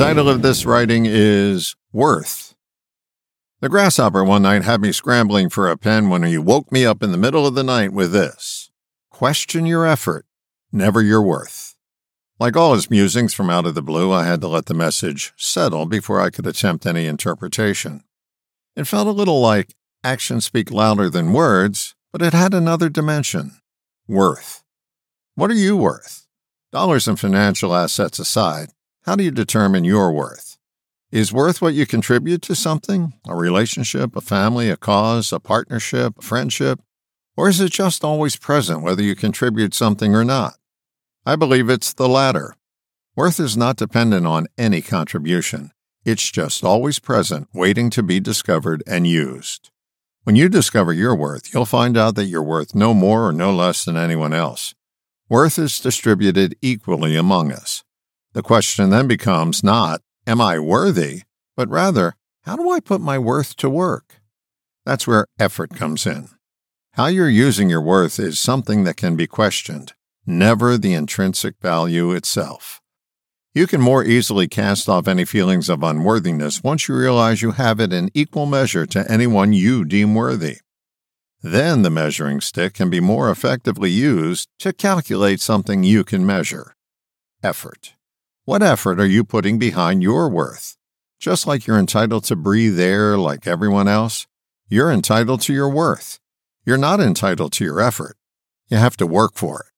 title of this writing is Worth. The grasshopper one night had me scrambling for a pen when he woke me up in the middle of the night with this Question your effort, never your worth. Like all his musings from out of the blue, I had to let the message settle before I could attempt any interpretation. It felt a little like actions speak louder than words, but it had another dimension worth. What are you worth? Dollars and financial assets aside, how do you determine your worth? Is worth what you contribute to something? A relationship, a family, a cause, a partnership, a friendship? Or is it just always present whether you contribute something or not? I believe it's the latter. Worth is not dependent on any contribution. It's just always present, waiting to be discovered and used. When you discover your worth, you'll find out that you're worth no more or no less than anyone else. Worth is distributed equally among us. The question then becomes not, am I worthy, but rather, how do I put my worth to work? That's where effort comes in. How you're using your worth is something that can be questioned, never the intrinsic value itself. You can more easily cast off any feelings of unworthiness once you realize you have it in equal measure to anyone you deem worthy. Then the measuring stick can be more effectively used to calculate something you can measure effort. What effort are you putting behind your worth? Just like you're entitled to breathe air like everyone else, you're entitled to your worth. You're not entitled to your effort. You have to work for it.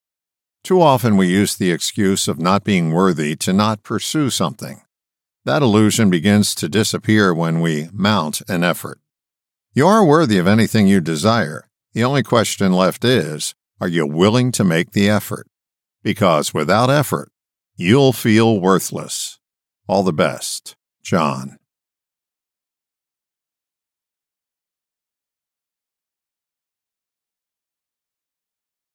Too often we use the excuse of not being worthy to not pursue something. That illusion begins to disappear when we mount an effort. You are worthy of anything you desire. The only question left is, are you willing to make the effort? Because without effort, you'll feel worthless. All the best, John.